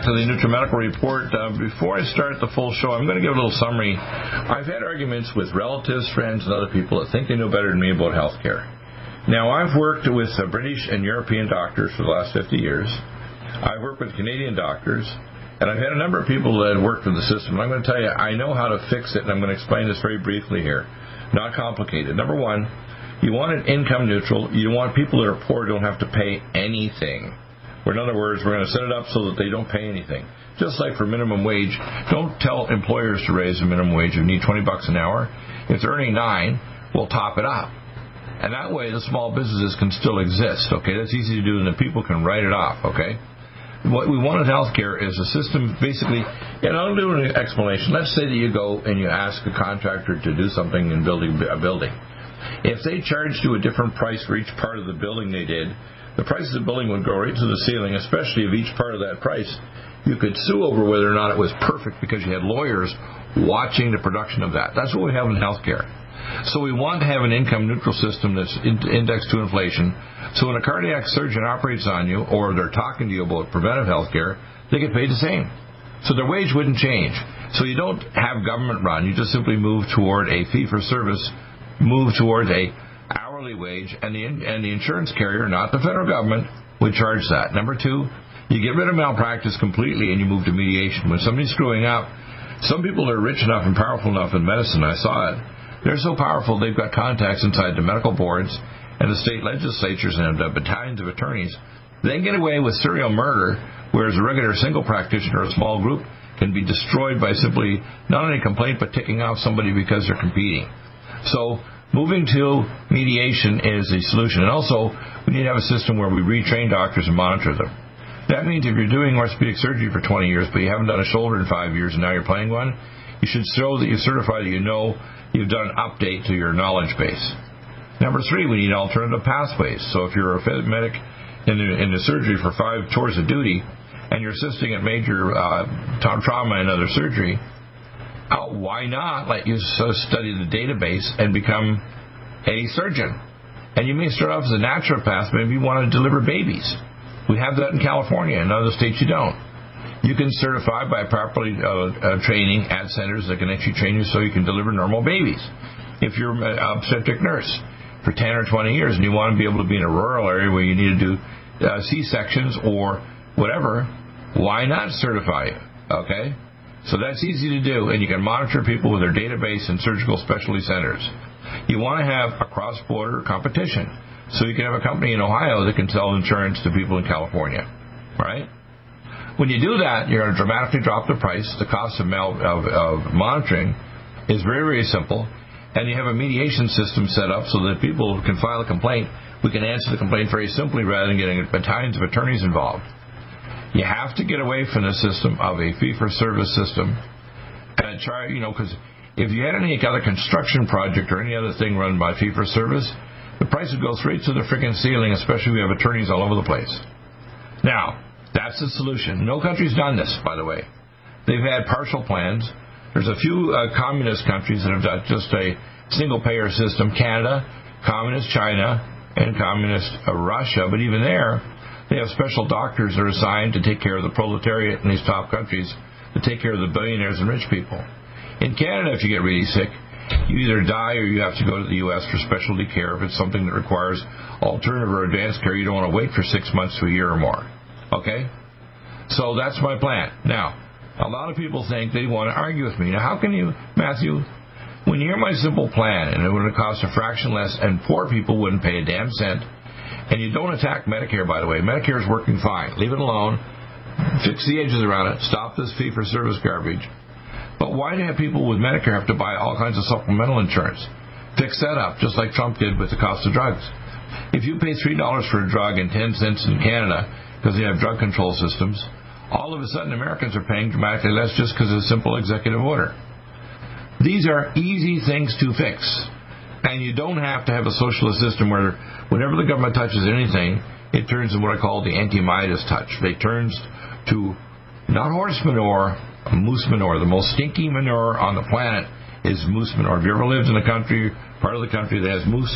Back to the NutriMedical Report. Uh, before I start the full show, I'm going to give a little summary. I've had arguments with relatives, friends, and other people that think they know better than me about healthcare. Now, I've worked with uh, British and European doctors for the last 50 years. I've worked with Canadian doctors, and I've had a number of people that have worked with the system. I'm going to tell you, I know how to fix it, and I'm going to explain this very briefly here. Not complicated. Number one, you want it income neutral. You want people that are poor don't have to pay anything. Or in other words, we're going to set it up so that they don't pay anything. Just like for minimum wage, don't tell employers to raise the minimum wage. You need 20 bucks an hour. If they're earning nine, we'll top it up. And that way the small businesses can still exist, okay? That's easy to do and the people can write it off, okay? What we want in healthcare is a system basically, and I'll do an explanation. Let's say that you go and you ask a contractor to do something in building a building. If they charged you a different price for each part of the building they did, the price of the building would go right to the ceiling, especially of each part of that price. You could sue over whether or not it was perfect because you had lawyers watching the production of that. That's what we have in healthcare. So we want to have an income neutral system that's indexed to inflation. So when a cardiac surgeon operates on you or they're talking to you about preventive health care, they get paid the same. So their wage wouldn't change. So you don't have government run. You just simply move toward a fee for service, move towards a hourly wage, and the and the insurance carrier, not the federal government, would charge that. Number two, you get rid of malpractice completely and you move to mediation. When somebody's screwing up, some people are rich enough and powerful enough in medicine. I saw it. They're so powerful they've got contacts inside the medical boards and the state legislatures and the battalions of attorneys. They get away with serial murder, whereas a regular single practitioner or a small group can be destroyed by simply not only complaint but ticking off somebody because they're competing. So Moving to mediation is a solution. And also, we need to have a system where we retrain doctors and monitor them. That means if you're doing orthopedic surgery for 20 years, but you haven't done a shoulder in five years and now you're playing one, you should show that you certify that you know you've done an update to your knowledge base. Number three, we need alternative pathways. So if you're a medic in the, in the surgery for five tours of duty and you're assisting at major uh, trauma and other surgery, why not let you study the database and become a surgeon? And you may start off as a naturopath, but maybe you want to deliver babies. We have that in California. In other states, you don't. You can certify by properly uh, uh, training at centers that can actually train you so you can deliver normal babies. If you're an obstetric nurse for 10 or 20 years and you want to be able to be in a rural area where you need to do uh, C sections or whatever, why not certify you? Okay? So that's easy to do, and you can monitor people with their database and surgical specialty centers. You want to have a cross-border competition. So you can have a company in Ohio that can sell insurance to people in California, right? When you do that, you're going to dramatically drop the price. The cost of, mal- of, of monitoring is very, very simple. And you have a mediation system set up so that people can file a complaint. We can answer the complaint very simply rather than getting battalions of attorneys involved. You have to get away from the system of a fee for service system and try, you know, because if you had any other construction project or any other thing run by fee for service, the price would go straight to the freaking ceiling, especially we have attorneys all over the place. Now, that's the solution. No country's done this, by the way. They've had partial plans. There's a few uh, communist countries that have done just a single payer system Canada, communist China, and communist uh, Russia. But even there, they have special doctors that are assigned to take care of the proletariat in these top countries, to take care of the billionaires and rich people. In Canada, if you get really sick, you either die or you have to go to the U.S. for specialty care. If it's something that requires alternative or advanced care, you don't want to wait for six months to a year or more. Okay? So that's my plan. Now, a lot of people think they want to argue with me. Now, how can you, Matthew, when you hear my simple plan and it would have cost a fraction less and poor people wouldn't pay a damn cent, and you don't attack Medicare, by the way. Medicare is working fine. Leave it alone. Fix the edges around it. Stop this fee for service garbage. But why do people with Medicare have to buy all kinds of supplemental insurance? Fix that up, just like Trump did with the cost of drugs. If you pay $3 for a drug and 10 cents in Canada because they have drug control systems, all of a sudden Americans are paying dramatically less just because of a simple executive order. These are easy things to fix. And you don't have to have a socialist system where whenever the government touches anything, it turns to what I call the anti-Midas touch. They turns to not horse manure, moose manure. The most stinky manure on the planet is moose manure. Have you ever lived in a country, part of the country that has moose?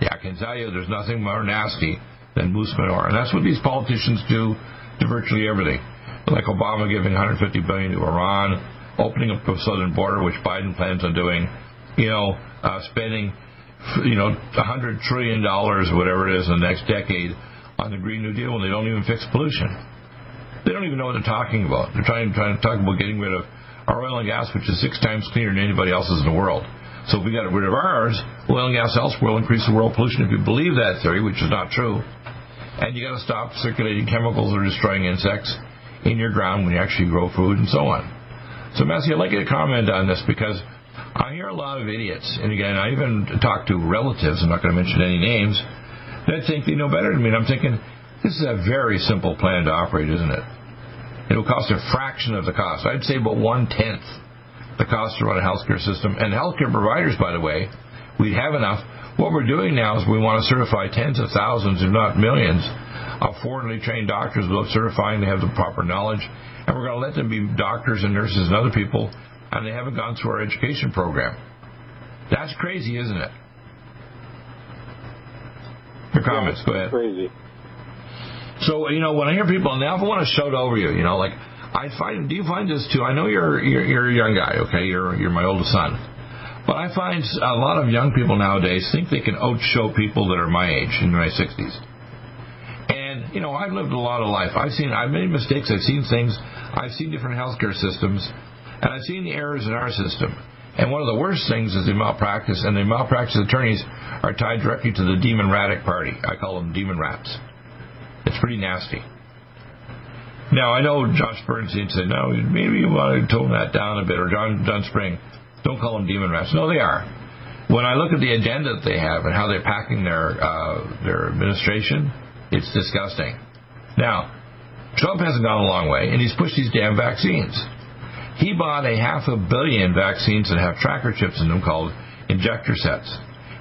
Yeah, I can tell you there's nothing more nasty than moose manure. And that's what these politicians do to virtually everything. Like Obama giving 150 billion to Iran, opening up the southern border, which Biden plans on doing, you know, uh, spending, you know, 100 trillion dollars, whatever it is, in the next decade on the Green New Deal when they don't even fix pollution. They don't even know what they're talking about. They're trying, trying to talk about getting rid of our oil and gas, which is six times cleaner than anybody else's in the world. So if we got rid of ours, oil and gas elsewhere will increase the world pollution. If you believe that theory, which is not true, and you got to stop circulating chemicals that are destroying insects in your ground when you actually grow food and so on. So, Matthew, I'd like you to comment on this because I hear a lot of idiots, and again, I even talk to relatives. I'm not going to mention any names that think they know better than me. And I'm thinking, this is a very simple plan to operate, isn't it? It will cost a fraction of the cost. I'd say about one tenth the cost to run a healthcare system. And healthcare providers, by the way, we'd have enough. What we're doing now is we want to certify tens of thousands, if not millions, of foreignly trained doctors without certifying they have the proper knowledge. And we're going to let them be doctors and nurses and other people, and they haven't gone through our education program. That's crazy, isn't it? Your comments, yeah, go ahead. Crazy. So you know, when I hear people, and they often want to shout over you, you know, like I find. Do you find this too? I know you're you're, you're a young guy. Okay, you're you're my oldest son. But I find a lot of young people nowadays think they can outshow people that are my age, in my 60s. And, you know, I've lived a lot of life. I've seen, I've made mistakes. I've seen things. I've seen different healthcare systems. And I've seen the errors in our system. And one of the worst things is the malpractice, and the malpractice attorneys are tied directly to the demon ratic party. I call them demon rats. It's pretty nasty. Now I know Josh Bernstein said, no, maybe you want to tone that down a bit, or John John Spring, don't call them demon rats. No, they are. When I look at the agenda that they have and how they're packing their uh, their administration, it's disgusting. Now, Trump hasn't gone a long way, and he's pushed these damn vaccines. He bought a half a billion vaccines that have tracker chips in them called injector sets.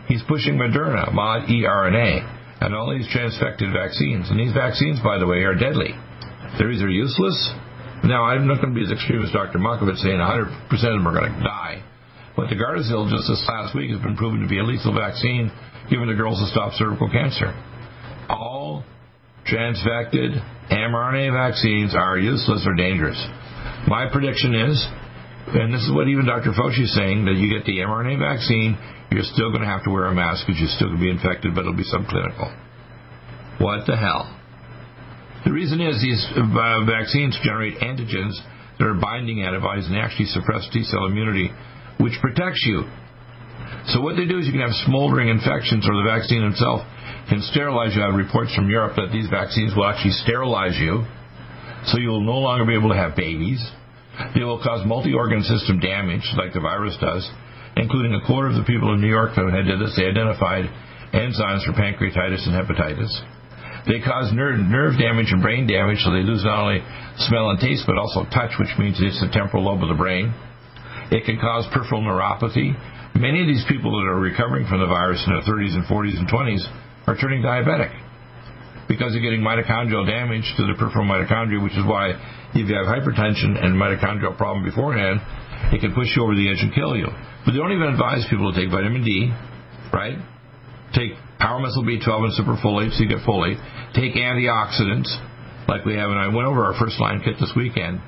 He's pushing Moderna, mod eRNA, and all these transfected vaccines. And these vaccines, by the way, are deadly. They're either useless. Now, I'm not going to be as extreme as Dr. Mikovits saying 100% of them are going to die. But the Gardasil just this last week has been proven to be a lethal vaccine given to girls to stop cervical cancer. All transfected mRNA vaccines are useless or dangerous. My prediction is, and this is what even Dr. Fauci is saying, that you get the mRNA vaccine, you're still going to have to wear a mask because you're still going to be infected, but it'll be subclinical. What the hell? The reason is these uh, vaccines generate antigens that are binding antibodies and actually suppress T cell immunity, which protects you. So what they do is you can have smoldering infections, or the vaccine itself can sterilize you. I have reports from Europe that these vaccines will actually sterilize you, so you will no longer be able to have babies. They will cause multi-organ system damage, like the virus does, including a quarter of the people in New York that did this. They identified enzymes for pancreatitis and hepatitis. They cause nerve, nerve damage and brain damage, so they lose not only smell and taste, but also touch, which means it's the temporal lobe of the brain. It can cause peripheral neuropathy. Many of these people that are recovering from the virus in their 30s and 40s and 20s are turning diabetic because they're getting mitochondrial damage to the peripheral mitochondria, which is why if you have hypertension and mitochondrial problem beforehand, it can push you over the edge and kill you. But they don't even advise people to take vitamin D, right? Take Power Muscle B12 and Super Folate, so you get folate. Take antioxidants, like we have, and I went over our first line kit this weekend.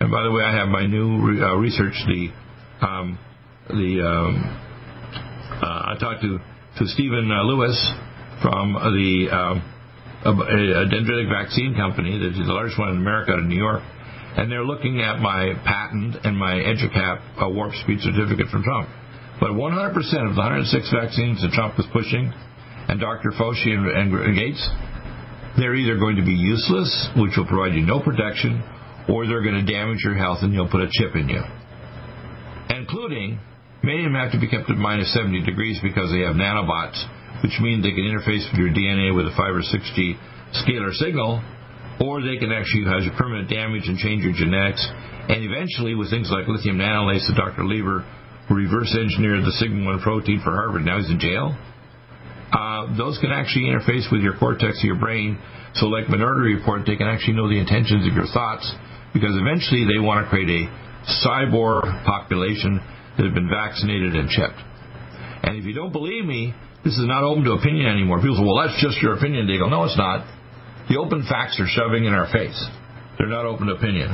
And by the way, I have my new uh, research. The um, the um, uh, I talked to to Stephen uh, Lewis from the um, a, a dendritic vaccine company that is the largest one in America, out of New York, and they're looking at my patent and my EduCap uh, warp speed certificate from Trump. But 100% of the 106 vaccines that Trump was pushing and Dr. Fauci and, and Gates, they're either going to be useless, which will provide you no protection, or they're going to damage your health and you'll put a chip in you. Including, many of them have to be kept at minus 70 degrees because they have nanobots which means they can interface with your DNA with a 5 or 6G scalar signal, or they can actually cause you permanent damage and change your genetics. And eventually, with things like lithium nanolase that Dr. Lieber reverse engineered the sigma 1 protein for Harvard, now he's in jail. Uh, those can actually interface with your cortex of your brain. So, like Minority Report, they can actually know the intentions of your thoughts because eventually they want to create a cyborg population that have been vaccinated and chipped. And if you don't believe me, this is not open to opinion anymore. People say, well, that's just your opinion, Deagle. No, it's not. The open facts are shoving in our face. They're not open to opinion.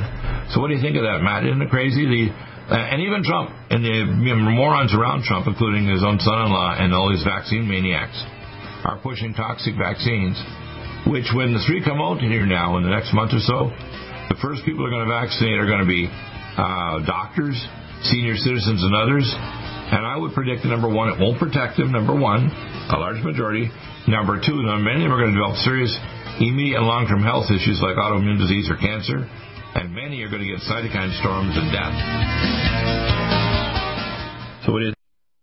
So what do you think of that, Matt? Isn't it crazy? The uh, and even Trump and the you know, morons around Trump, including his own son-in-law and all these vaccine maniacs, are pushing toxic vaccines. Which, when the three come out here now in the next month or so, the first people are going to vaccinate are going to be uh, doctors, senior citizens, and others. And I would predict that number one, it won't protect them. Number one, a large majority. Number two, many of them are going to develop serious immediate and long-term health issues like autoimmune disease or cancer. And many are going to get cytokine storms and death. So do you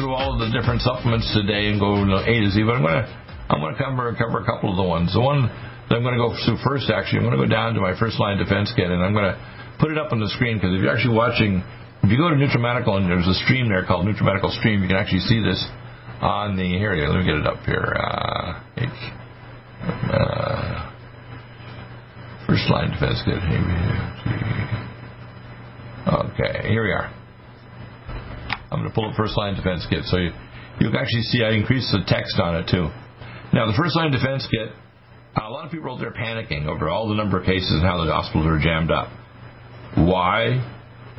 through all the different supplements today and go A to Z, but I'm going to I'm going to cover cover a couple of the ones. The one that I'm going to go through first, actually, I'm going to go down to my first line defense kit, and I'm going to put it up on the screen because if you're actually watching, if you go to NutriMedical and there's a stream there called NutriMedical Stream, you can actually see this on the here. Let me get it up here. Uh, uh, first line defense kit. Okay, here we are. Going to pull up first line defense kit so you, you can actually see I increased the text on it too. Now the first line defense kit A lot of people out there panicking over all the number of cases and how the hospitals are jammed up. Why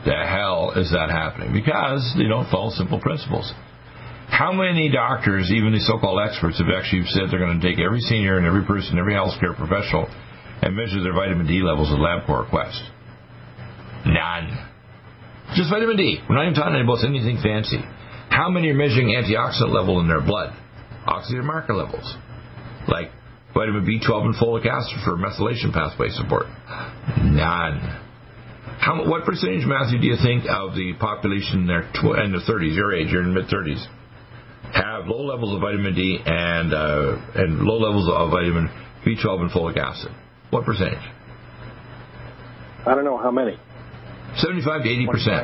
the hell is that happening? Because they don't follow simple principles. How many doctors, even the so-called experts, have actually said they're going to take every senior and every person, every healthcare professional, and measure their vitamin D levels at LabCorp Quest? None. Just vitamin D. We're not even talking about anything fancy. How many are measuring antioxidant level in their blood? Oxidative marker levels. Like vitamin B12 and folic acid for methylation pathway support. None. How, what percentage, Matthew, do you think of the population in their, tw- in their 30s, your age, you're in mid 30s, have low levels of vitamin D and uh, and low levels of vitamin B12 and folic acid? What percentage? I don't know how many. 75 to 80 percent.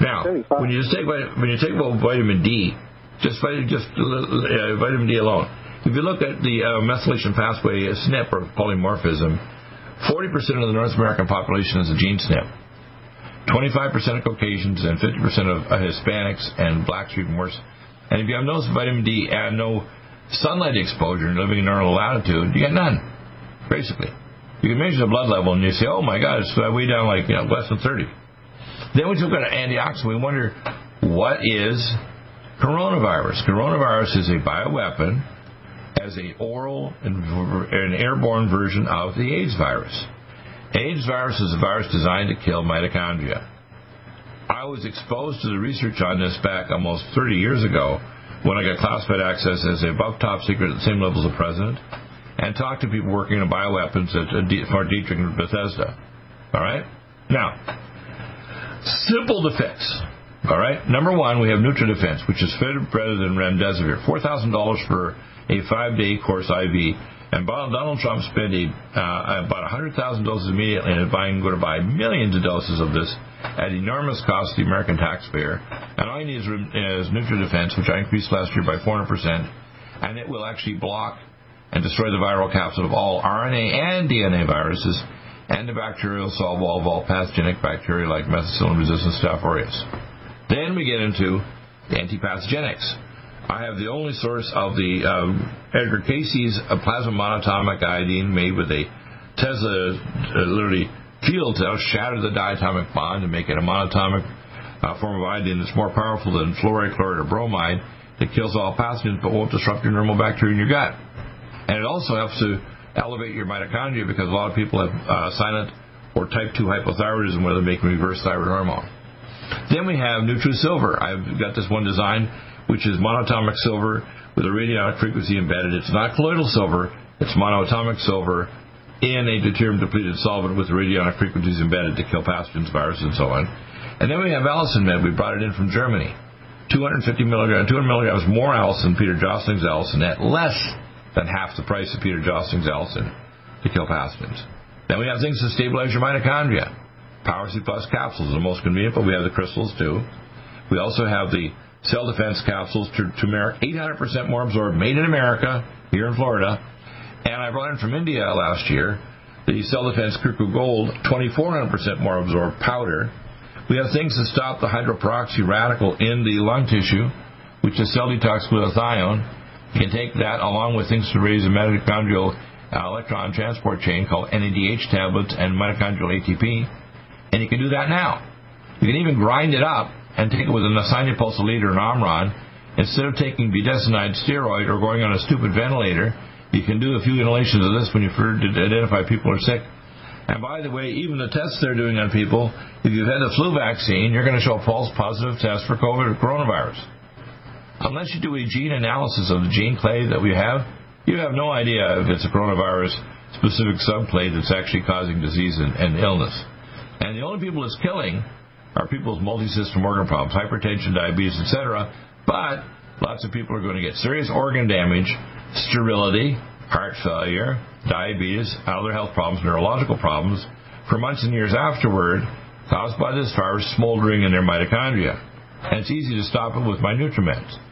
Now, 75. when you just take when you take vitamin D, just just uh, vitamin D alone, if you look at the uh, methylation pathway SNP or polymorphism, 40% of the North American population is a gene SNP. 25% of Caucasians and 50% of uh, Hispanics and blacks are even worse. And if you have no vitamin D and no sunlight exposure and living in normal latitude, you get none, basically. You can measure the blood level and you say, oh my God, it's way down like you know, less than 30. Then we look at antioxidant. We wonder, what is coronavirus? Coronavirus is a bioweapon as an oral and an airborne version of the AIDS virus. AIDS virus is a virus designed to kill mitochondria. I was exposed to the research on this back almost 30 years ago when I got classified access as above top secret at the same level as the president and talked to people working in bioweapons at Fort Detrick and Bethesda. All right? Now, simple fix. All right? Number one, we have NutriDefense, which is better than Remdesivir. $4,000 for a five-day course IV. And Donald Trump spent a, uh, about 100,000 doses immediately and buying, going to buy millions of doses of this at enormous cost to the American taxpayer. And all you need is, is NutriDefense, which I increased last year by 400%, and it will actually block and destroy the viral capsid of all RNA and DNA viruses and the bacterial cell wall of all pathogenic bacteria like methicillin-resistant Staph aureus. Then we get into the antipathogenics. I have the only source of the um, Edgar Cayce's plasma monatomic iodine made with a Tesla uh, literally field cell shatter the diatomic bond and make it a monatomic uh, form of iodine that's more powerful than fluoride, chloride, or bromide that kills all pathogens but won't disrupt your normal bacteria in your gut. And it also helps to elevate your mitochondria because a lot of people have uh, silent or type 2 hypothyroidism where they're making reverse thyroid hormone. Then we have NutriSilver. I've got this one design which is monatomic silver with a radionic frequency embedded. It's not colloidal silver, it's monatomic silver in a deuterium depleted solvent with radionic frequencies embedded to kill pathogens, viruses, and so on. And then we have Allicin Med. We brought it in from Germany. 250 milligrams, 200 milligrams more Allicin, Peter Josling's Allicin, at less than half the price of Peter Josling's Allicin to kill pathogens. Then we have things to stabilize your mitochondria. Power C Plus capsules are the most convenient, but we have the crystals too. We also have the Cell Defense capsules, turmeric, 800% more absorbed, made in America, here in Florida. And I brought in from India last year the Cell Defense Kirku Gold, 2400% more absorbed powder. We have things to stop the hydroperoxy radical in the lung tissue, which is cell detox glutathione. You can take that along with things to raise the mitochondrial uh, electron transport chain called NADH tablets and mitochondrial ATP. And you can do that now. You can even grind it up and take it with an isoniazid or an Omron, instead of taking budesonide steroid or going on a stupid ventilator, you can do a few inhalations of this when you first identify people are sick. And by the way, even the tests they're doing on people, if you've had the flu vaccine, you're going to show a false positive test for COVID or coronavirus. Unless you do a gene analysis of the gene clade that we have, you have no idea if it's a coronavirus specific subclade that's actually causing disease and, and illness. And the only people it's killing are people with multi-system organ problems, hypertension, diabetes, etc. But lots of people are going to get serious organ damage, sterility, heart failure, diabetes, other health problems, neurological problems for months and years afterward caused by this virus smoldering in their mitochondria. And it's easy to stop it with my Nutrimeds.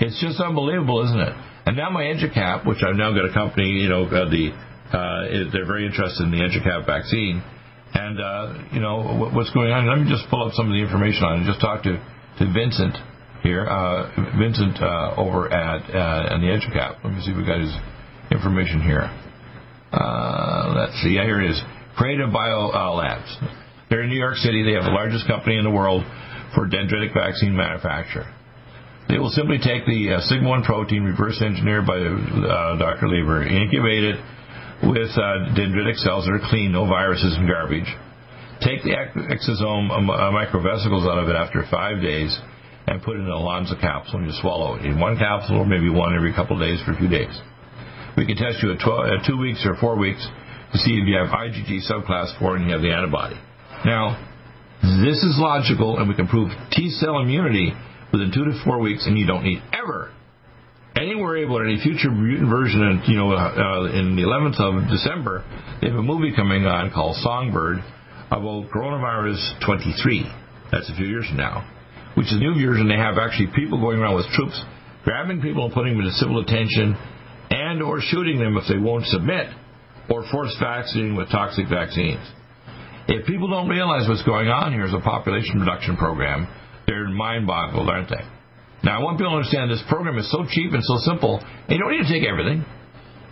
It's just unbelievable, isn't it? And now my EduCap, which I've now got a company, you know, uh, the uh, they're very interested in the EduCap vaccine and uh, you know what's going on. Let me just pull up some of the information on it. Just talk to to Vincent here, uh, Vincent uh, over at uh, the EduCap. Let me see if we got his information here. Uh, let's see. Yeah, here it is. Creative Bio Labs. They're in New York City. They have the largest company in the world for dendritic vaccine manufacture. They will simply take the uh, sigma 1 protein reverse engineered by uh, Dr. Lieber, incubate it with uh, dendritic cells that are clean, no viruses and garbage. Take the exosome um, uh, microvesicles out of it after five days and put it in a Lonza capsule and you swallow it in one capsule or maybe one every couple of days for a few days. We can test you at, 12, at two weeks or four weeks to see if you have IgG subclass 4 and you have the antibody. Now, this is logical, and we can prove T cell immunity within two to four weeks, and you don't need ever any worry about any future mutant version. And you know, uh, in the 11th of December, they have a movie coming on called Songbird about coronavirus 23. That's a few years from now, which is a new version. They have actually people going around with troops, grabbing people and putting them into civil detention, and or shooting them if they won't submit, or force vaccinating with toxic vaccines. If people don't realize what's going on here is a population reduction program, they're mind boggled, aren't they? Now, I want people to understand this program is so cheap and so simple, and you don't need to take everything.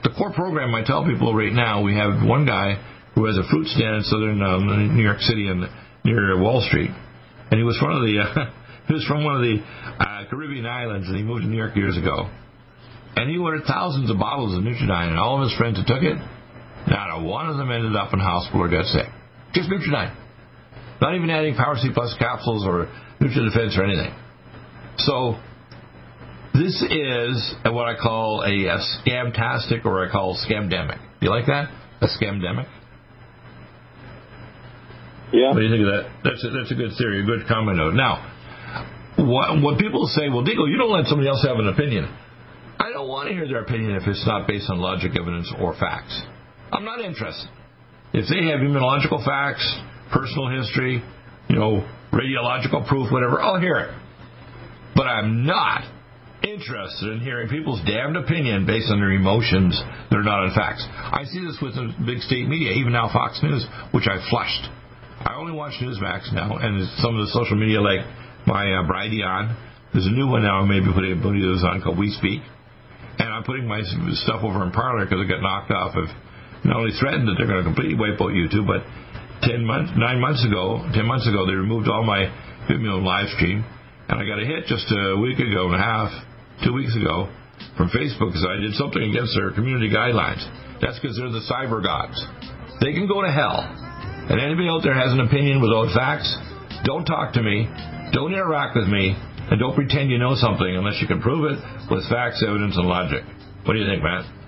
The core program, I tell people right now, we have one guy who has a fruit stand in southern um, New York City and near Wall Street, and he was one of the uh, he was from one of the uh, Caribbean islands, and he moved to New York years ago. And he ordered thousands of bottles of Nutriodine, and all of his friends who took it, not a one of them ended up in hospital or got sick. Just Nutriodine. Not even adding Power C Plus capsules or NutriDefense or anything. So, this is what I call a, a scamtastic or I call scamdemic. Do you like that? A scamdemic? Yeah. What do you think of that? That's a, that's a good theory, a good comment note. Now, what, what people say, well, Deagle, you don't let somebody else have an opinion. I don't want to hear their opinion if it's not based on logic, evidence, or facts. I'm not interested. If they have immunological facts, personal history, you know, radiological proof, whatever, I'll hear it. But I'm not interested in hearing people's damned opinion based on their emotions that are not on facts. I see this with the big state media, even now Fox News, which I flushed. I only watch Newsmax now, and some of the social media like my uh, Brighteon. There's a new one now. Maybe putting a putting those on called We Speak, and I'm putting my stuff over in Parler because it got knocked off of not only threatened that they're going to completely wipe out YouTube, but ten months, nine months ago, ten months ago, they removed all my Vimeo live stream, and I got a hit just a week ago and a half, two weeks ago, from Facebook because I did something against their community guidelines. That's because they're the cyber gods. They can go to hell. And anybody out there has an opinion without facts, don't talk to me, don't interact with me, and don't pretend you know something unless you can prove it with facts, evidence, and logic. What do you think, Matt?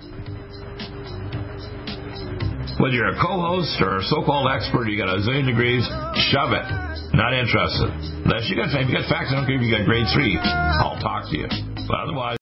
Whether you're a co-host or a so-called expert, you got a zillion degrees, shove it. Not interested. Unless you got, you got facts, I don't care if you got grade three. I'll talk to you. But otherwise.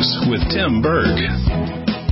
News with Tim Berg.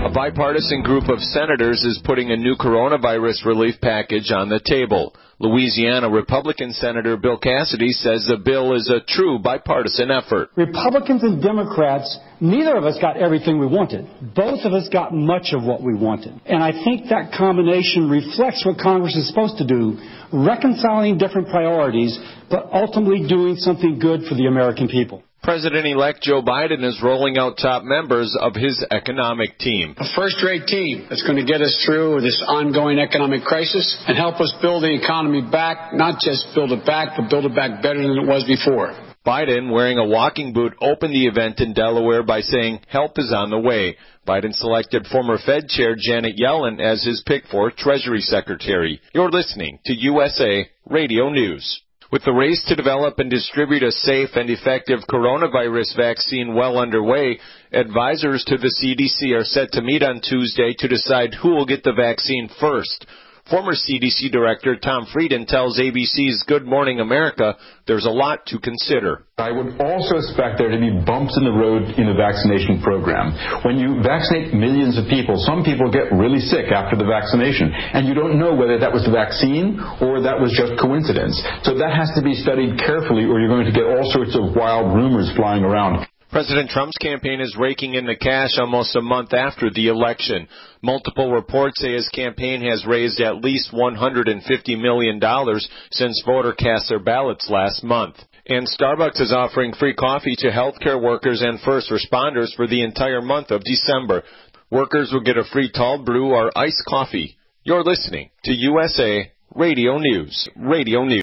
A bipartisan group of senators is putting a new coronavirus relief package on the table. Louisiana Republican Senator Bill Cassidy says the bill is a true bipartisan effort. Republicans and Democrats, neither of us got everything we wanted. Both of us got much of what we wanted. And I think that combination reflects what Congress is supposed to do, reconciling different priorities, but ultimately doing something good for the American people. President-elect Joe Biden is rolling out top members of his economic team. A first-rate team that's going to get us through this ongoing economic crisis and help us build the economy back, not just build it back, but build it back better than it was before. Biden, wearing a walking boot, opened the event in Delaware by saying help is on the way. Biden selected former Fed Chair Janet Yellen as his pick for Treasury Secretary. You're listening to USA Radio News. With the race to develop and distribute a safe and effective coronavirus vaccine well underway, advisors to the CDC are set to meet on Tuesday to decide who will get the vaccine first. Former CDC Director Tom Frieden tells ABC's Good Morning America there's a lot to consider. I would also expect there to be bumps in the road in the vaccination program. When you vaccinate millions of people, some people get really sick after the vaccination, and you don't know whether that was the vaccine or that was just coincidence. So that has to be studied carefully, or you're going to get all sorts of wild rumors flying around. President Trump's campaign is raking in the cash almost a month after the election. Multiple reports say his campaign has raised at least $150 million since voters cast their ballots last month. And Starbucks is offering free coffee to healthcare workers and first responders for the entire month of December. Workers will get a free tall brew or iced coffee. You're listening to USA Radio News. Radio News.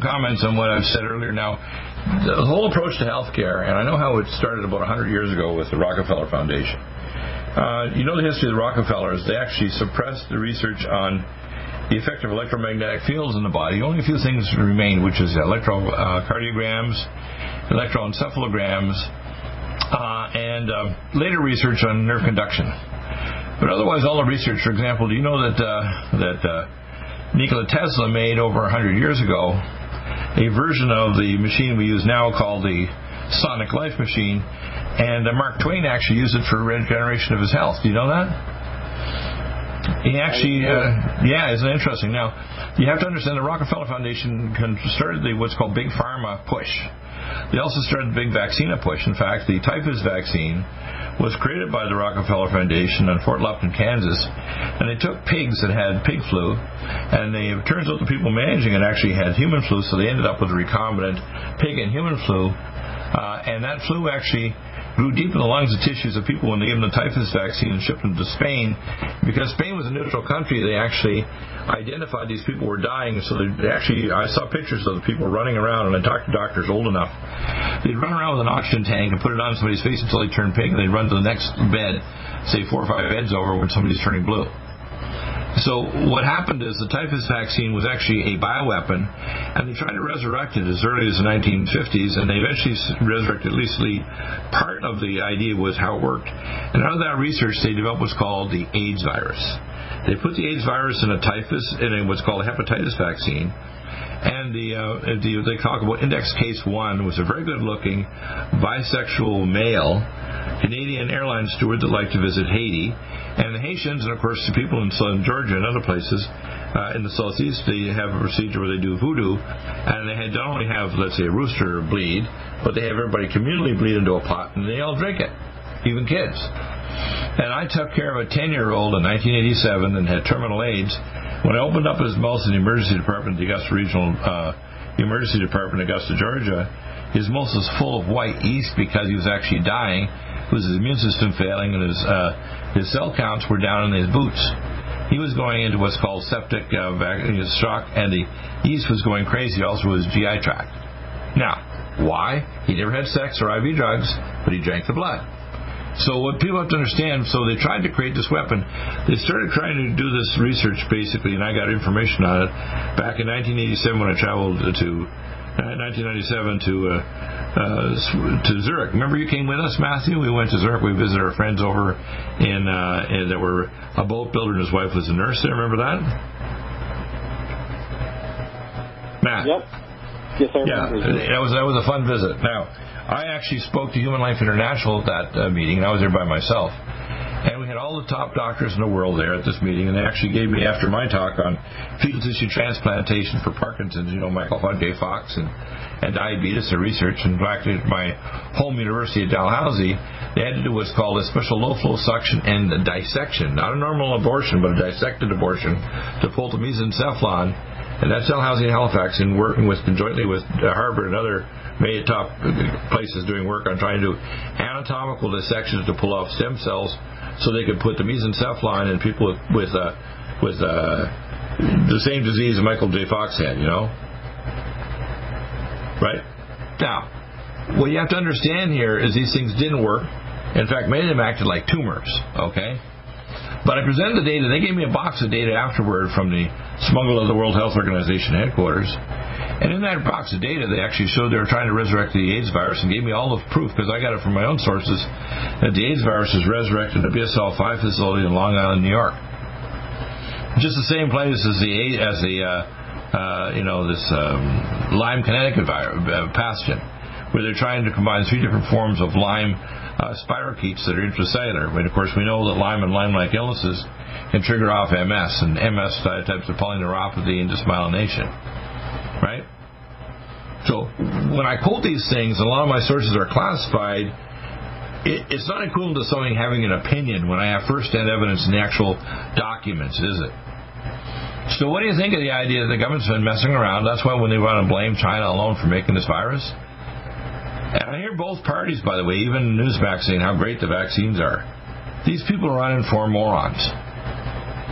Comments on what I've said earlier. Now, the whole approach to healthcare, and I know how it started about 100 years ago with the Rockefeller Foundation. Uh, you know the history of the Rockefellers. They actually suppressed the research on the effect of electromagnetic fields in the body. Only a few things remain, which is electrocardiograms, uh, electroencephalograms, uh, and uh, later research on nerve conduction. But otherwise, all the research, for example, do you know that uh, that uh, Nikola Tesla made over 100 years ago a version of the machine we use now called the Sonic Life machine, and uh, Mark Twain actually used it for regeneration of his health. Do you know that? He actually, uh, yeah, isn't it interesting? Now, you have to understand the Rockefeller Foundation started the what's called Big Pharma push. They also started the Big Vaccine push. In fact, the typhus vaccine was created by the Rockefeller Foundation in Fort Lupton, Kansas, and they took pigs that had pig flu, and they, it turns out the people managing it actually had human flu, so they ended up with a recombinant pig and human flu, uh, and that flu actually grew deep in the lungs and tissues of people when they gave them the typhus vaccine and shipped them to Spain. Because Spain was a neutral country, they actually identified these people were dying. So they actually, I saw pictures of the people running around, and I talked to doctors old enough. They'd run around with an oxygen tank and put it on somebody's face until they turned pink, and they'd run to the next bed, say four or five beds over when somebody's turning blue. So what happened is the typhus vaccine was actually a bioweapon, and they tried to resurrect it as early as the 1950s, and they eventually resurrected at least the part of the idea was how it worked. And out of that research, they developed what's called the AIDS virus. They put the AIDS virus in a typhus in what's called a hepatitis vaccine. And the, uh, the they talk about index case one was a very good looking bisexual male Canadian airline steward that liked to visit Haiti and the Haitians, and of course the people in southern Georgia and other places uh, in the southeast, they have a procedure where they do voodoo, and they had, not only have, let's say, a rooster bleed, but they have everybody communally bleed into a pot, and they all drink it, even kids. And I took care of a 10 year old in 1987 and had terminal AIDS. When I opened up his mouth in the emergency department, the Augusta Regional uh, Emergency Department, Augusta, Georgia, his mouth was full of white yeast because he was actually dying, with his immune system failing, and his uh, his cell counts were down in his boots. he was going into what's called septic uh, shock, and the yeast was going crazy also his GI tract. Now, why? He never had sex or IV drugs, but he drank the blood. So what people have to understand, so they tried to create this weapon. They started trying to do this research basically, and I got information on it back in 1987 when I traveled to 1997 to uh, uh, to Zurich. Remember you came with us, Matthew? We went to Zurich. We visited our friends over in, uh, that were a boat builder, and his wife was a nurse there. Remember that? Matt. Yep. Yes, yeah, that was that was a fun visit. Now, I actually spoke to Human Life International at that uh, meeting, and I was there by myself. And we had all the top doctors in the world there at this meeting, and they actually gave me, after my talk on fetal tissue transplantation for Parkinson's, you know, Michael J. Fox and, and diabetes, the research. In fact, at my home university at Dalhousie, they had to do what's called a special low flow suction and a dissection, not a normal abortion, but a dissected abortion, to pull the mesencephalon and that's Dalhousie and Halifax, and working with jointly with Harvard and other many top places doing work on trying to do anatomical dissections to pull off stem cells so they could put the mesencephalon in people with with uh, with uh, the same disease Michael J. Fox had, you know. Right now, what you have to understand here is these things didn't work. In fact, many of them acted like tumors. Okay. But I presented the data. They gave me a box of data afterward from the smuggle of the World Health Organization headquarters. And in that box of data, they actually showed they were trying to resurrect the AIDS virus and gave me all the proof, because I got it from my own sources, that the AIDS virus is resurrected at the BSL 5 facility in Long Island, New York. Just the same place as the as the uh, uh, you know this um, Lyme Connecticut virus, uh, pathogen, where they're trying to combine three different forms of Lyme uh, spirochetes that are intracellular. But of course, we know that Lyme and Lyme-like illnesses can trigger off MS and MS types of polyneuropathy and dysmyelination right? So when I quote these things, a lot of my sources are classified. It, it's not equivalent to something having an opinion when I have first-hand evidence in the actual documents, is it? So what do you think of the idea that the government's been messing around? That's why when they want to blame China alone for making this virus. And I hear both parties, by the way, even Newsmax saying how great the vaccines are. These people are uninformed morons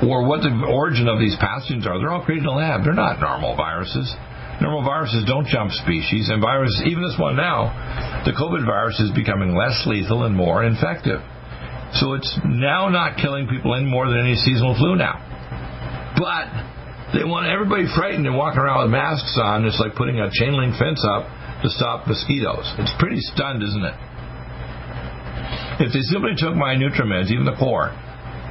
or what the origin of these pathogens are. They're all created in a lab. They're not normal viruses. Normal viruses don't jump species, and viruses, even this one now, the COVID virus is becoming less lethal and more infective. So it's now not killing people any more than any seasonal flu now. But they want everybody frightened and walking around with masks on. It's like putting a chain link fence up to stop mosquitoes. It's pretty stunned, isn't it? If they simply took my Nutrimeds, even the core,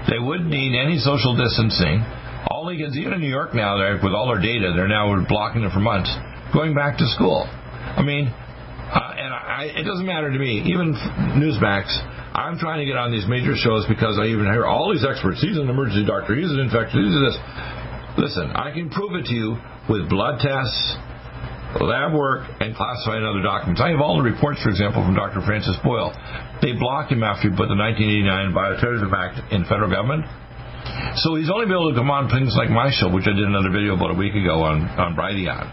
they wouldn't need any social distancing. All they even in New York now, with all their data, they're now blocking them for months, going back to school. I mean, uh, and I, it doesn't matter to me. Even Newsmax, I'm trying to get on these major shows because I even hear all these experts. He's an emergency doctor. He's an infectious. He's this. Listen, I can prove it to you with blood tests, lab work, and classified other documents. I have all the reports, for example, from Dr. Francis Boyle. They blocked him after he put the 1989 Bioterrorism Act in federal government. So he's only been able to come on things like my show, which I did another video about a week ago on, on Brighteon.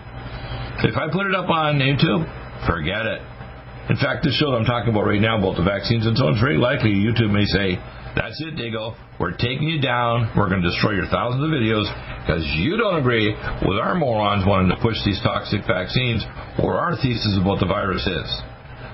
If I put it up on YouTube, forget it. In fact, this show that I'm talking about right now about the vaccines and so on, it's very likely YouTube may say, that's it, Dago. We're taking you down. We're going to destroy your thousands of videos because you don't agree with our morons wanting to push these toxic vaccines or our thesis what the virus is.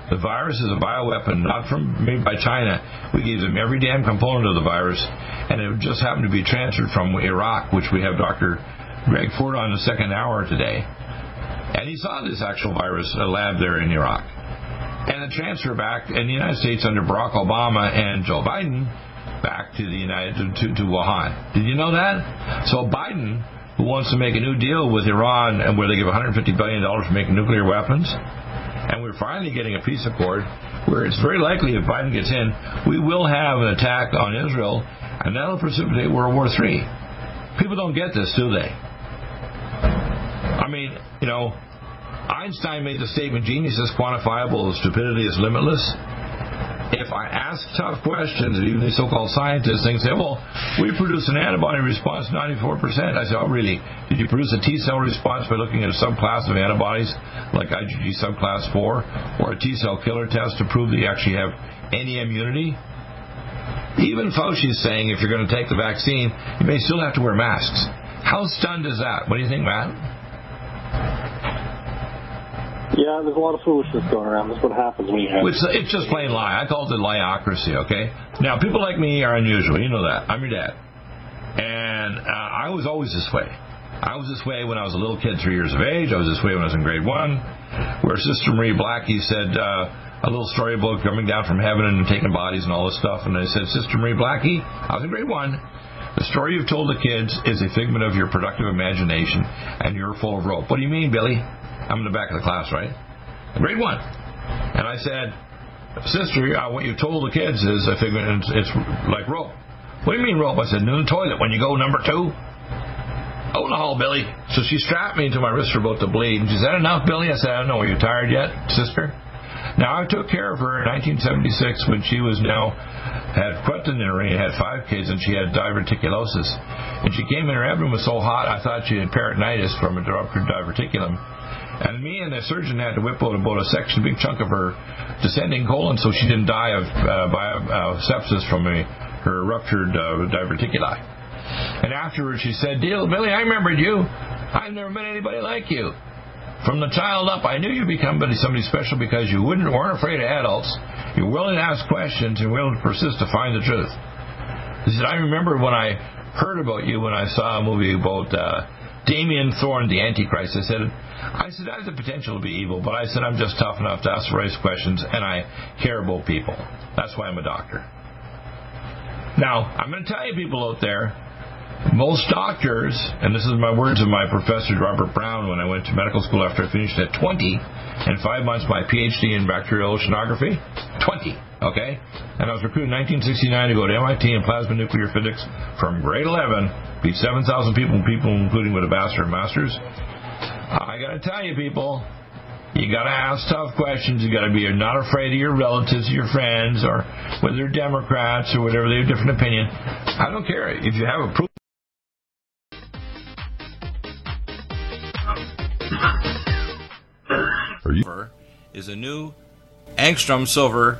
The virus is a bioweapon not from made by China. We gave them every damn component of the virus, and it just happened to be transferred from Iraq, which we have Dr. Greg Ford on the second hour today. And he saw this actual virus lab there in Iraq. And the transfer back in the United States under Barack Obama and Joe Biden back to the United to, to Wuhan. Did you know that? So Biden, who wants to make a new deal with Iran and where they give 150 billion dollars for making nuclear weapons, and we're finally getting a peace accord where it's very likely if Biden gets in, we will have an attack on Israel, and that'll precipitate World War III. People don't get this, do they? I mean, you know, Einstein made the statement, genius is quantifiable, stupidity is limitless if I ask tough questions, even these so-called scientists, they say, well, we produce an antibody response 94%. I say, oh, really? Did you produce a T-cell response by looking at a subclass of antibodies, like IgG subclass 4, or a T-cell killer test to prove that you actually have any immunity? Even Fauci's saying if you're going to take the vaccine, you may still have to wear masks. How stunned is that? What do you think, Matt? Yeah, there's a lot of foolishness going around. That's what happens when you have. It's, it's just plain lie. I call it the liocracy. Okay. Now, people like me are unusual. You know that. I'm your dad, and uh, I was always this way. I was this way when I was a little kid, three years of age. I was this way when I was in grade one, where Sister Marie Blackie said. Uh, a little storybook coming down from heaven and taking bodies and all this stuff. And I said, Sister Marie Blackie, I was in grade one. The story you've told the kids is a figment of your productive imagination, and you're full of rope. What do you mean, Billy? I'm in the back of the class, right? Grade one. And I said, Sister, uh, what you told the kids is a figment, it's, it's like rope. What do you mean rope? I said, in the toilet when you go number two. Oh no, Billy. So she strapped me into my wrist for about to bleed. And she said, enough, Billy? I said, I don't know. Are you tired yet, sister? Now, I took care of her in 1976 when she was now had quaternary, had five kids, and she had diverticulosis. And she came in, her abdomen was so hot, I thought she had peritonitis from a ruptured diverticulum. And me and the surgeon had to whip out about a section, a big chunk of her descending colon, so she didn't die of uh, by, uh, sepsis from a, her ruptured uh, diverticuli. And afterwards, she said, "Deal, Billy, I remembered you. I've never met anybody like you." From the child up, I knew you'd become somebody special because you wouldn't weren't afraid of adults. You're willing to ask questions and willing to persist to find the truth. He said, I remember when I heard about you when I saw a movie about uh, Damien Thorn, the Antichrist. I said, I said I have the potential to be evil, but I said I'm just tough enough to ask the right questions and I care about people. That's why I'm a doctor. Now, I'm going to tell you people out there, most doctors, and this is my words of my professor Robert Brown when I went to medical school after I finished at 20, and five months my PhD in bacterial oceanography, 20, okay? And I was recruited in 1969 to go to MIT in plasma nuclear physics from grade 11, beat 7,000 people, people including with a bachelor and master's. I gotta tell you people, you got to ask tough questions. You got to be not afraid of your relatives, your friends, or whether they're Democrats or whatever they have a different opinion. I don't care if you have a proof. is a new angstrom silver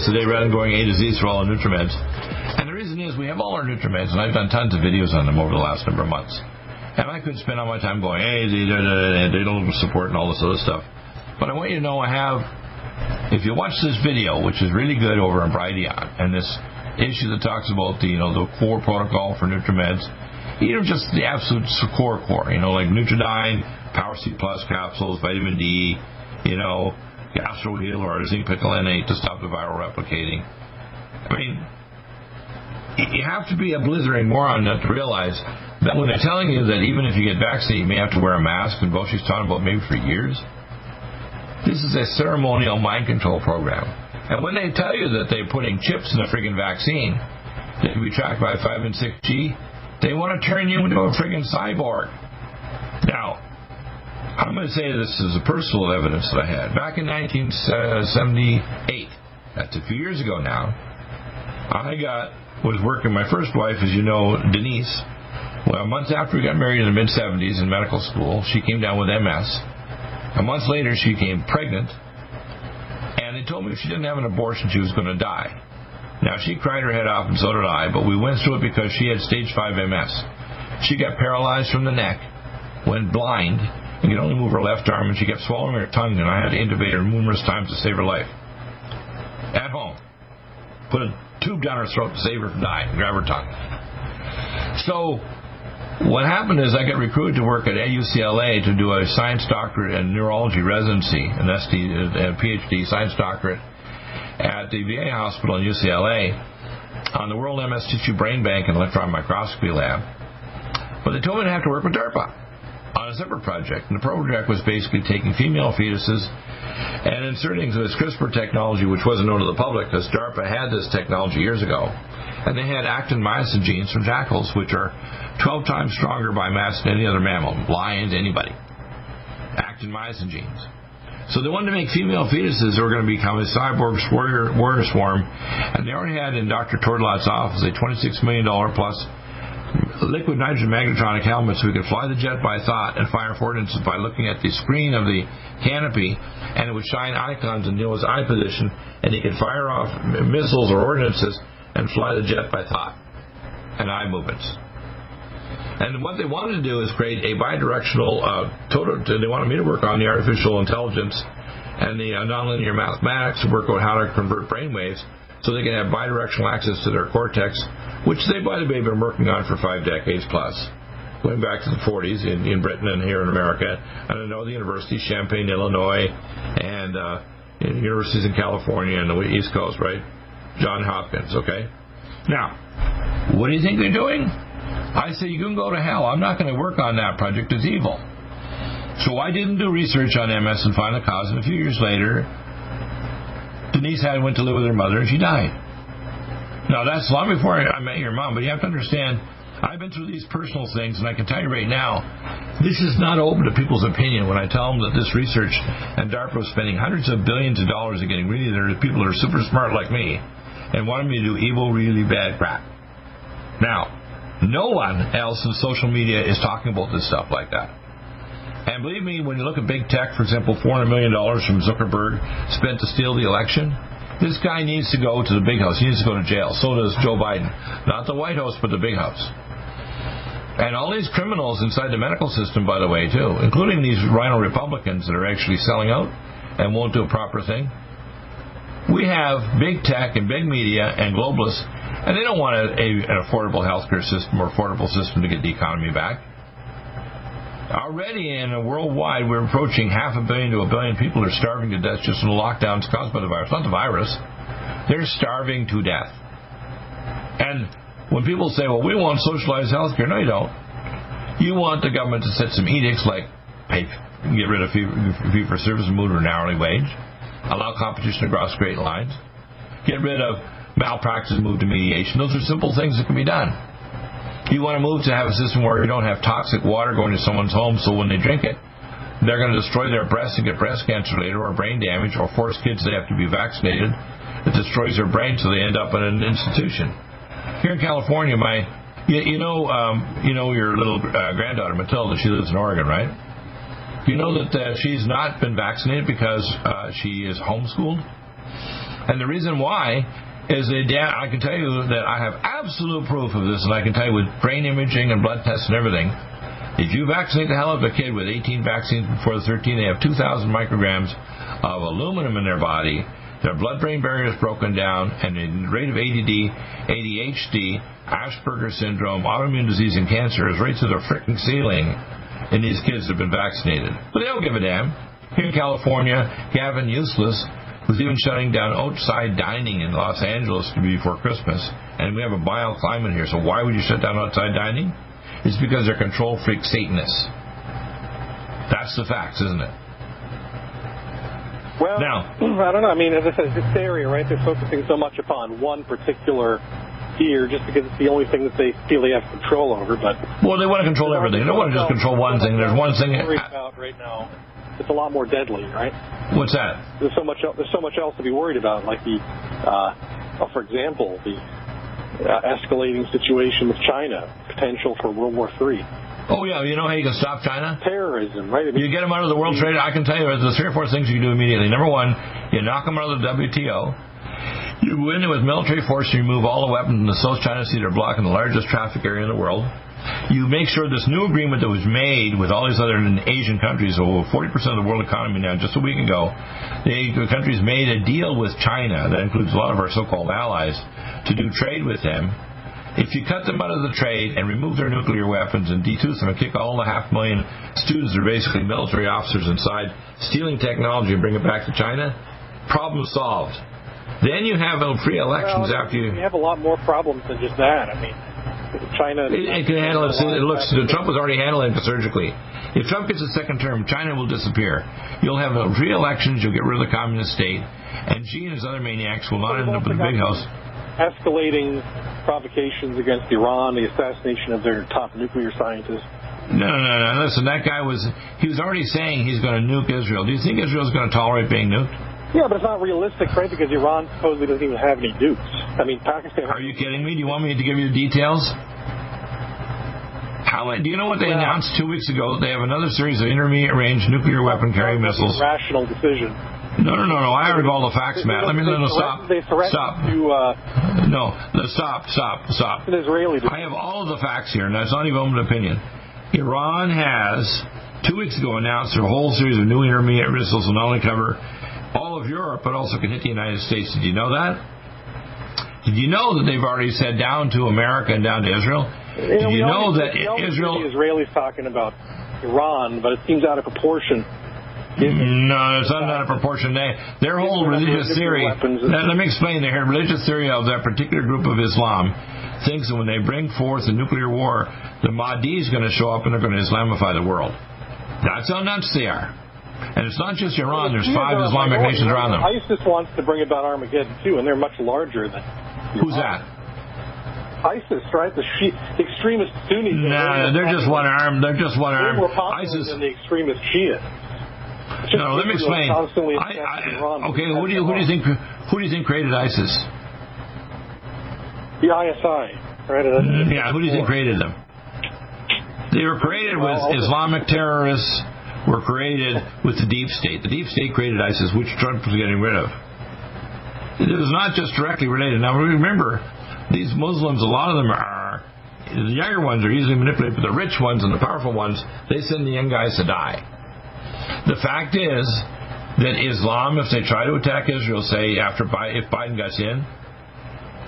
this today rather than going A to Z through all the nutriments. And the reason is we have all our nutriments, and I've done tons of videos on them over the last number of months. And I could spend all my time going, hey, they don't support and all this other stuff. But I want you to know I have, if you watch this video, which is really good over on Brighteon, and this issue that talks about the, you know, the core protocol for NutriMeds, you know, just the absolute core core, you know, like Nutriodine, Power C Plus capsules, vitamin D, you know, GastroHeal or zinc picolinate to stop the viral replicating. I mean, you have to be a blithering moron not to realize that when they're telling you that even if you get vaccinated, you may have to wear a mask, and Fauci's talking about maybe for years, this is a ceremonial mind control program. And when they tell you that they're putting chips in a friggin' vaccine that can be tracked by 5 and 6G, they want to turn you into a friggin' cyborg. Now, I'm going to say this is a personal evidence that I had. Back in 1978, uh, that's a few years ago now, I got was working my first wife, as you know, Denise. Well, months after we got married in the mid 70s in medical school, she came down with MS. A month later, she came pregnant, and they told me if she didn't have an abortion, she was going to die. Now, she cried her head off, and so did I, but we went through it because she had stage 5 MS. She got paralyzed from the neck, went blind, and could only move her left arm, and she kept swallowing her tongue, and I had to intubate her numerous times to save her life. At home. Put a tube down her throat to save her from dying, grab her tongue. So, what happened is I got recruited to work at UCLA to do a science doctorate in neurology residency, an SD, a PhD science doctorate at the VA hospital in UCLA on the World MS Tissue Brain Bank and Electron Microscopy Lab. But they told me to have to work with DARPA on a separate project. And the project was basically taking female fetuses and inserting this CRISPR technology, which wasn't known to the public because DARPA had this technology years ago. And they had actin myosin genes from jackals, which are 12 times stronger by mass than any other mammal, lions, anybody. Actin myosin genes. So they wanted to make female fetuses that were going to become a cyborg warrior, warrior swarm, and they already had in Dr. Tortlat's office a $26 million plus liquid nitrogen magnetronic helmet so we could fly the jet by thought and fire ordnance by looking at the screen of the canopy, and it would shine icons in Neil's eye position, and he could fire off missiles or ordnances and fly the jet by thought and eye movements. And what they wanted to do is create a bidirectional uh, total. They wanted me to work on the artificial intelligence and the uh, nonlinear mathematics to work out how to convert brainwaves so they can have bidirectional access to their cortex, which they, by the way, have been working on for five decades plus, going back to the 40s in, in Britain and here in America. And I know the universities, Champaign, Illinois, and uh, universities in California and the East Coast, right? John Hopkins, okay? Now, what do you think they're doing? I say you can go to hell. I'm not going to work on that project. It's evil. So I didn't do research on MS and find the cause. And a few years later, Denise had went to live with her mother and she died. Now, that's long before I met your mom, but you have to understand, I've been through these personal things, and I can tell you right now, this is not open to people's opinion when I tell them that this research and DARPA is spending hundreds of billions of dollars and getting really there are people that are super smart like me and wanting me to do evil, really bad crap. Now, no one else in social media is talking about this stuff like that. And believe me, when you look at big tech, for example, $400 million from Zuckerberg spent to steal the election, this guy needs to go to the big house. He needs to go to jail. So does Joe Biden. Not the White House, but the big house. And all these criminals inside the medical system, by the way, too, including these rhino Republicans that are actually selling out and won't do a proper thing. We have big tech and big media and globalists, and they don't want a, a, an affordable healthcare system or affordable system to get the economy back. Already in a worldwide, we're approaching half a billion to a billion people are starving to death just in the lockdowns caused by the virus. Not the virus. They're starving to death. And when people say, well, we want socialized health care, no, you don't. You want the government to set some edicts like pay, get rid of fee, for service and move to an hourly wage, allow competition across great lines, get rid of malpractice move to mediation. Those are simple things that can be done. You want to move to have a system where you don't have toxic water going to someone's home so when they drink it, they're going to destroy their breasts and get breast cancer later or brain damage or force kids they have to be vaccinated. It destroys their brain so they end up in an institution. Here in California, my you, you know um, you know your little uh, granddaughter Matilda. She lives in Oregon, right? You know that uh, she's not been vaccinated because uh, she is homeschooled, and the reason why is that I can tell you that I have absolute proof of this, and I can tell you with brain imaging and blood tests and everything. If you vaccinate the hell out of a kid with 18 vaccines before the 13, they have 2,000 micrograms of aluminum in their body their blood-brain barrier is broken down, and the rate of ADD, ADHD, Asperger's syndrome, autoimmune disease, and cancer is right to the freaking ceiling in these kids that have been vaccinated. But they don't give a damn. Here in California, Gavin Useless was even shutting down outside dining in Los Angeles before Christmas, and we have a mild climate here, so why would you shut down outside dining? It's because they're control freak Satanists. That's the facts, isn't it? Well, now, I don't know. I mean, as I said, it's hysteria, right? They're focusing so much upon one particular fear just because it's the only thing that they feel they have control over. But well, they want to control everything. They don't want to just control one thing. There's one thing. About right now. It's a lot more deadly, right? What's that? There's so much. There's so much else to be worried about, like the, uh, well, for example, the uh, escalating situation with China, potential for World War III. Oh yeah, you know how you can stop China? Terrorism, right? You get them out of the world trade. I can tell you, there's three or four things you can do immediately. Number one, you knock them out of the WTO. You win it with military force. You remove all the weapons in the South China Sea. They're blocking the largest traffic area in the world. You make sure this new agreement that was made with all these other Asian countries, over 40% of the world economy now, just a week ago, the countries made a deal with China that includes a lot of our so-called allies to do trade with them if you cut them out of the trade and remove their nuclear weapons and detooth them and kick all the half million students that are basically military officers inside stealing technology and bring it back to China, problem solved. Then you have um, free elections well, after you. You have a lot more problems than just that. I mean, China. It, it can handle it. It looks. Trump was already handling it surgically. If Trump gets a second term, China will disappear. You'll have uh, free elections. You'll get rid of the communist state, and Xi and his other maniacs will not end up in the big house escalating provocations against Iran, the assassination of their top nuclear scientist. No, no, no. Listen, that guy was, he was already saying he's going to nuke Israel. Do you think Israel's going to tolerate being nuked? Yeah, but it's not realistic, right? Because Iran supposedly doesn't even have any nukes. I mean, Pakistan. Are you kidding me? Do you want me to give you the details? How, do you know what they announced two weeks ago? They have another series of intermediate range nuclear weapon carrying missiles. Rational decision. No, no, no, no. I heard all the facts, Matt. Let me no, no, stop. Stop. To, uh, no, stop, stop, stop. An Israeli. I have all of the facts here, and that's not even open opinion. Iran has two weeks ago announced a whole series of new intermediate missiles will not only cover all of Europe, but also can hit the United States. Did you know that? Did you know that they've already said down to America and down to Israel? Did you know, that Israel? The Israelis talking about Iran, but it seems out of proportion no, it's not out of proportion. They, their whole religious theory. Let, let me explain. Their religious theory of that particular group of Islam thinks that when they bring forth a nuclear war, the Mahdi is going to show up and they're going to Islamify the world. That's how nuts they are. And it's not just Iran. There's five Islamic nations around them. ISIS wants to bring about Armageddon too, and they're much larger than. Who's that? ISIS, right? The Shi- extremist Sunnis. No, no, they're just one arm. They're just one arm. More ISIS. than the extremist Shia. No, let me explain. I, I, okay, who do you who do you think who do you think created ISIS? The ISI, right? Yeah, who do you think created them? They were created with Islamic terrorists. Were created with the deep state. The deep state created ISIS, which Trump was getting rid of. It was not just directly related. Now remember, these Muslims, a lot of them are the younger ones are easily manipulated, but the rich ones and the powerful ones, they send the young guys to die. The fact is that Islam, if they try to attack Israel, say after if Biden gets in,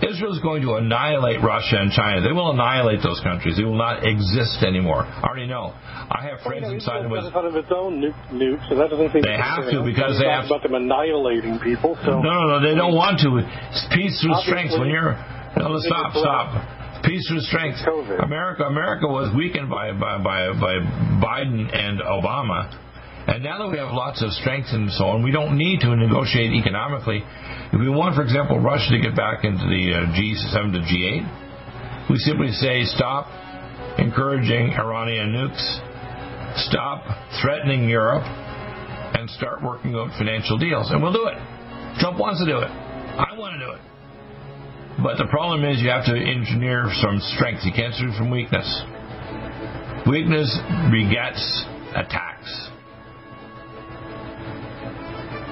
Israel is going to annihilate Russia and China. They will annihilate those countries. They will not exist anymore. I already know. I have friends well, inside them with. Out of its own nuke, nuke, so that doesn't seem They have to because they have about them annihilating people. So no, no, no, they don't want to. It's peace through strength. When you're no, stop, stop. Peace through strength. America, America was weakened by by by, by Biden and Obama. And now that we have lots of strength and so on, we don't need to negotiate economically. If we want, for example, Russia to get back into the uh, G7 to G8, we simply say stop encouraging Iranian nukes, stop threatening Europe, and start working out financial deals. And we'll do it. Trump wants to do it. I want to do it. But the problem is you have to engineer some strength. You can't do it from weakness. Weakness begets attacks.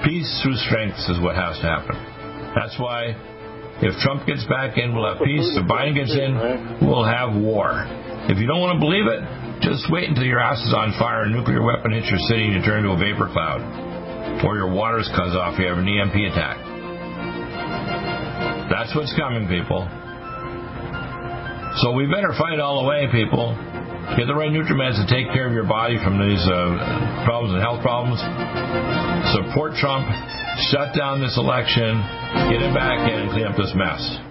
Peace through strength is what has to happen. That's why if Trump gets back in, we'll have peace. If Biden gets in, we'll have war. If you don't want to believe it, just wait until your ass is on fire a nuclear weapon hits your city and you turn into a vapor cloud. Or your water's cut off, you have an EMP attack. That's what's coming, people. So we better fight all the way, people. Get the right nutriments to take care of your body from these uh, problems and health problems. Support Trump. Shut down this election. Get him back in and clean up this mess.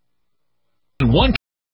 One